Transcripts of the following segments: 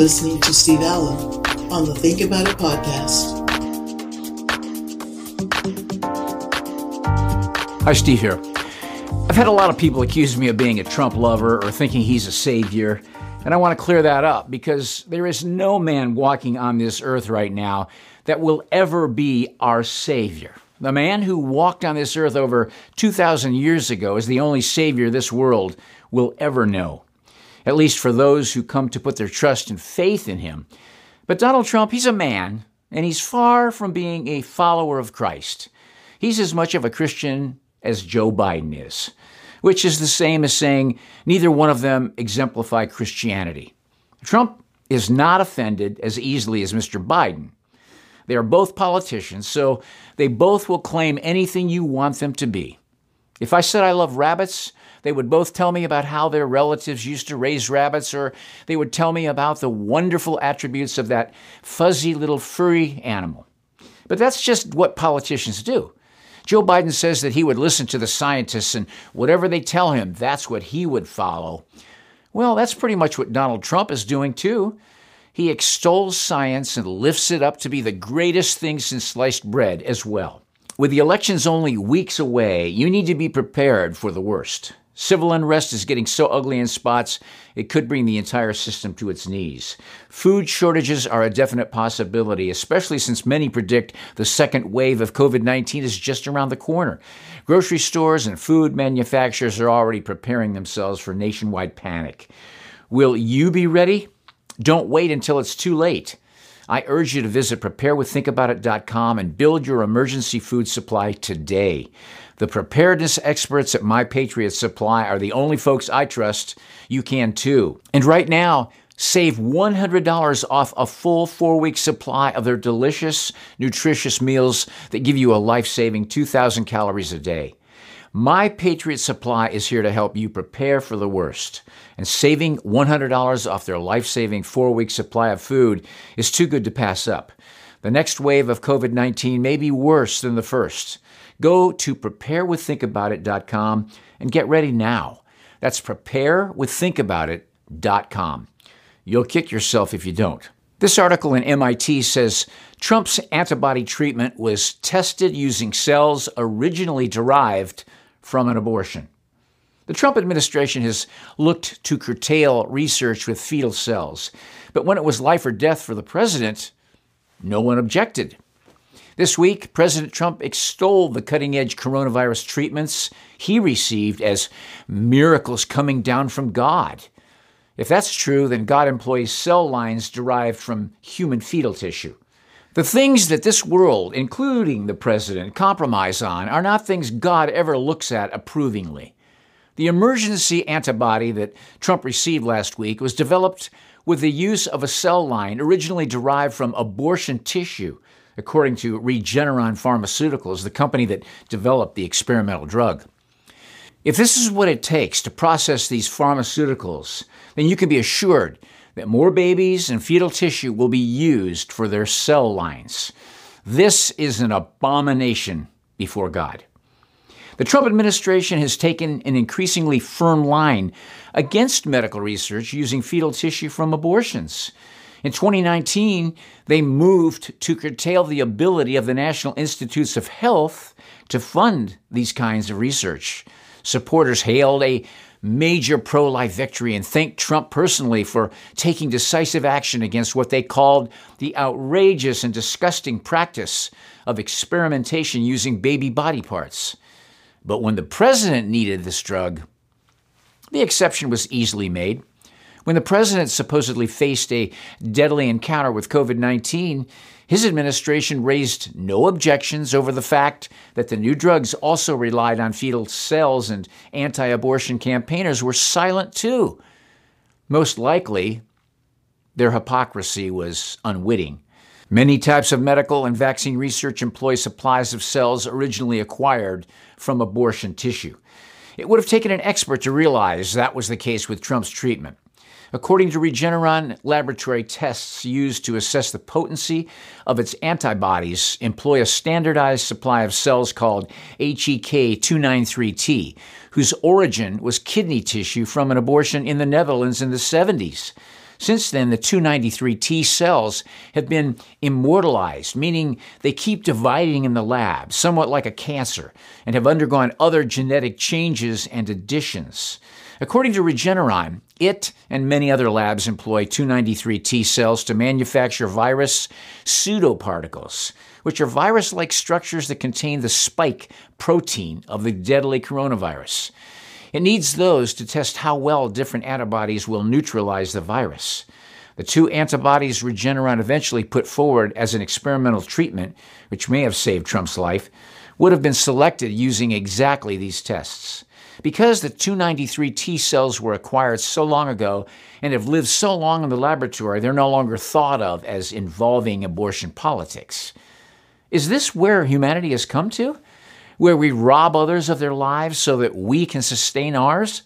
Listening to Steve Allen on the Think About It podcast. Hi, Steve here. I've had a lot of people accuse me of being a Trump lover or thinking he's a savior, and I want to clear that up because there is no man walking on this earth right now that will ever be our savior. The man who walked on this earth over 2,000 years ago is the only savior this world will ever know at least for those who come to put their trust and faith in him. But Donald Trump, he's a man, and he's far from being a follower of Christ. He's as much of a Christian as Joe Biden is, which is the same as saying neither one of them exemplify Christianity. Trump is not offended as easily as Mr. Biden. They are both politicians, so they both will claim anything you want them to be. If I said I love rabbits, they would both tell me about how their relatives used to raise rabbits, or they would tell me about the wonderful attributes of that fuzzy little furry animal. But that's just what politicians do. Joe Biden says that he would listen to the scientists and whatever they tell him, that's what he would follow. Well, that's pretty much what Donald Trump is doing too. He extols science and lifts it up to be the greatest thing since sliced bread as well. With the elections only weeks away, you need to be prepared for the worst. Civil unrest is getting so ugly in spots, it could bring the entire system to its knees. Food shortages are a definite possibility, especially since many predict the second wave of COVID 19 is just around the corner. Grocery stores and food manufacturers are already preparing themselves for nationwide panic. Will you be ready? Don't wait until it's too late. I urge you to visit preparewiththinkaboutit.com and build your emergency food supply today. The preparedness experts at My Patriot Supply are the only folks I trust. You can too. And right now, save $100 off a full four week supply of their delicious, nutritious meals that give you a life saving 2,000 calories a day. My Patriot Supply is here to help you prepare for the worst. And saving $100 off their life saving four week supply of food is too good to pass up. The next wave of COVID 19 may be worse than the first. Go to preparewiththinkaboutit.com and get ready now. That's preparewiththinkaboutit.com. You'll kick yourself if you don't. This article in MIT says Trump's antibody treatment was tested using cells originally derived from an abortion. The Trump administration has looked to curtail research with fetal cells, but when it was life or death for the president, no one objected. This week, President Trump extolled the cutting edge coronavirus treatments he received as miracles coming down from God. If that's true, then God employs cell lines derived from human fetal tissue. The things that this world, including the president, compromise on are not things God ever looks at approvingly. The emergency antibody that Trump received last week was developed with the use of a cell line originally derived from abortion tissue according to Regeneron Pharmaceuticals, the company that developed the experimental drug. If this is what it takes to process these pharmaceuticals, then you can be assured that more babies and fetal tissue will be used for their cell lines. This is an abomination before God. The Trump administration has taken an increasingly firm line against medical research using fetal tissue from abortions. In 2019, they moved to curtail the ability of the National Institutes of Health to fund these kinds of research. Supporters hailed a major pro life victory and thanked Trump personally for taking decisive action against what they called the outrageous and disgusting practice of experimentation using baby body parts. But when the president needed this drug, the exception was easily made. When the president supposedly faced a deadly encounter with COVID 19, his administration raised no objections over the fact that the new drugs also relied on fetal cells, and anti abortion campaigners were silent too. Most likely, their hypocrisy was unwitting. Many types of medical and vaccine research employ supplies of cells originally acquired from abortion tissue. It would have taken an expert to realize that was the case with Trump's treatment. According to Regeneron, laboratory tests used to assess the potency of its antibodies employ a standardized supply of cells called HEK293T, whose origin was kidney tissue from an abortion in the Netherlands in the 70s. Since then, the 293 T cells have been immortalized, meaning they keep dividing in the lab, somewhat like a cancer, and have undergone other genetic changes and additions. According to Regeneron, it and many other labs employ 293 T cells to manufacture virus pseudoparticles, which are virus like structures that contain the spike protein of the deadly coronavirus. It needs those to test how well different antibodies will neutralize the virus. The two antibodies Regeneron eventually put forward as an experimental treatment, which may have saved Trump's life, would have been selected using exactly these tests. Because the 293 T cells were acquired so long ago and have lived so long in the laboratory, they're no longer thought of as involving abortion politics. Is this where humanity has come to? Where we rob others of their lives so that we can sustain ours?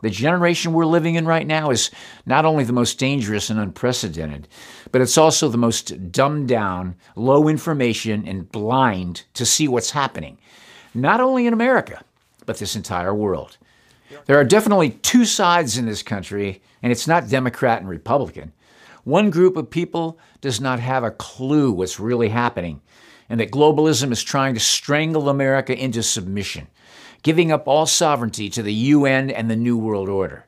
The generation we're living in right now is not only the most dangerous and unprecedented, but it's also the most dumbed down, low information, and blind to see what's happening, not only in America, but this entire world. There are definitely two sides in this country, and it's not Democrat and Republican. One group of people does not have a clue what's really happening, and that globalism is trying to strangle America into submission, giving up all sovereignty to the UN and the New World Order.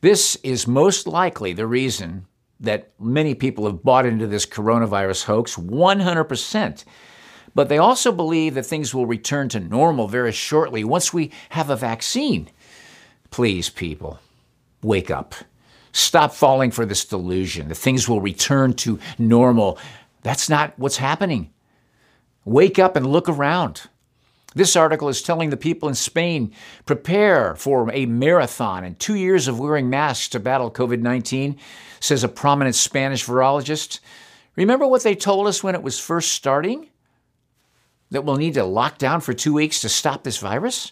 This is most likely the reason that many people have bought into this coronavirus hoax 100%. But they also believe that things will return to normal very shortly once we have a vaccine. Please, people, wake up. Stop falling for this delusion that things will return to normal. That's not what's happening. Wake up and look around. This article is telling the people in Spain prepare for a marathon and two years of wearing masks to battle COVID 19, says a prominent Spanish virologist. Remember what they told us when it was first starting? That we'll need to lock down for two weeks to stop this virus?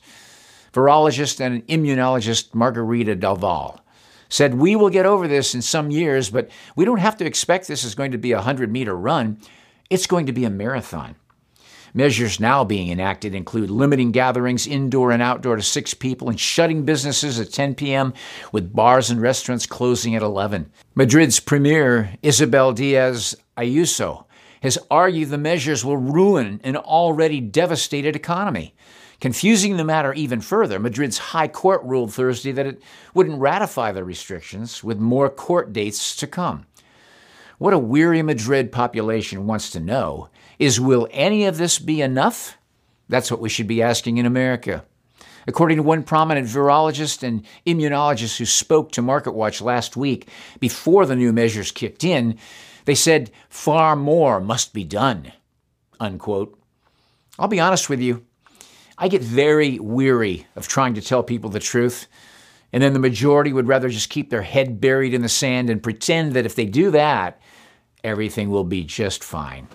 Virologist and immunologist Margarita Del Val said, We will get over this in some years, but we don't have to expect this is going to be a 100 meter run. It's going to be a marathon. Measures now being enacted include limiting gatherings indoor and outdoor to six people and shutting businesses at 10 p.m., with bars and restaurants closing at 11. Madrid's Premier, Isabel Diaz Ayuso, has argued the measures will ruin an already devastated economy. Confusing the matter even further, Madrid's High Court ruled Thursday that it wouldn't ratify the restrictions, with more court dates to come. What a weary Madrid population wants to know is will any of this be enough? That's what we should be asking in America. According to one prominent virologist and immunologist who spoke to MarketWatch last week before the new measures kicked in, they said far more must be done. Unquote. I'll be honest with you, I get very weary of trying to tell people the truth, and then the majority would rather just keep their head buried in the sand and pretend that if they do that, everything will be just fine.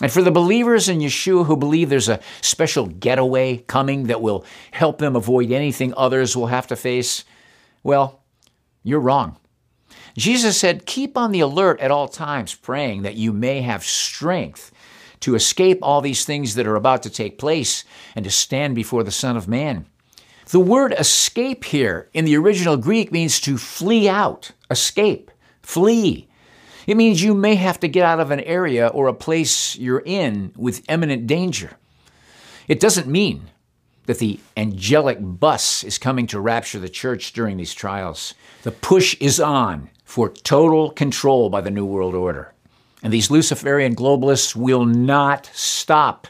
And for the believers in Yeshua who believe there's a special getaway coming that will help them avoid anything others will have to face, well, you're wrong. Jesus said, Keep on the alert at all times, praying that you may have strength to escape all these things that are about to take place and to stand before the Son of Man. The word escape here in the original Greek means to flee out, escape, flee. It means you may have to get out of an area or a place you're in with imminent danger. It doesn't mean that the angelic bus is coming to rapture the church during these trials. The push is on for total control by the New World Order. And these Luciferian globalists will not stop.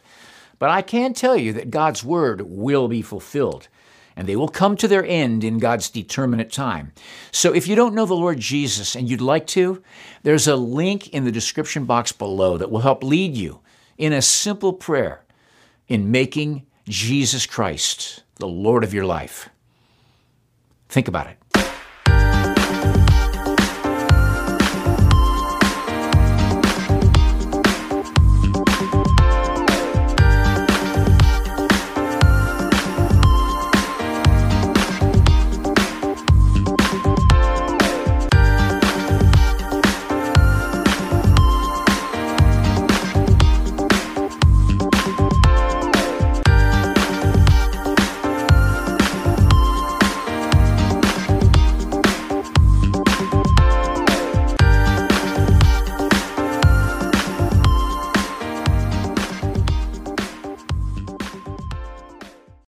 But I can tell you that God's word will be fulfilled and they will come to their end in God's determinate time. So if you don't know the Lord Jesus and you'd like to, there's a link in the description box below that will help lead you in a simple prayer in making Jesus Christ the Lord of your life. Think about it.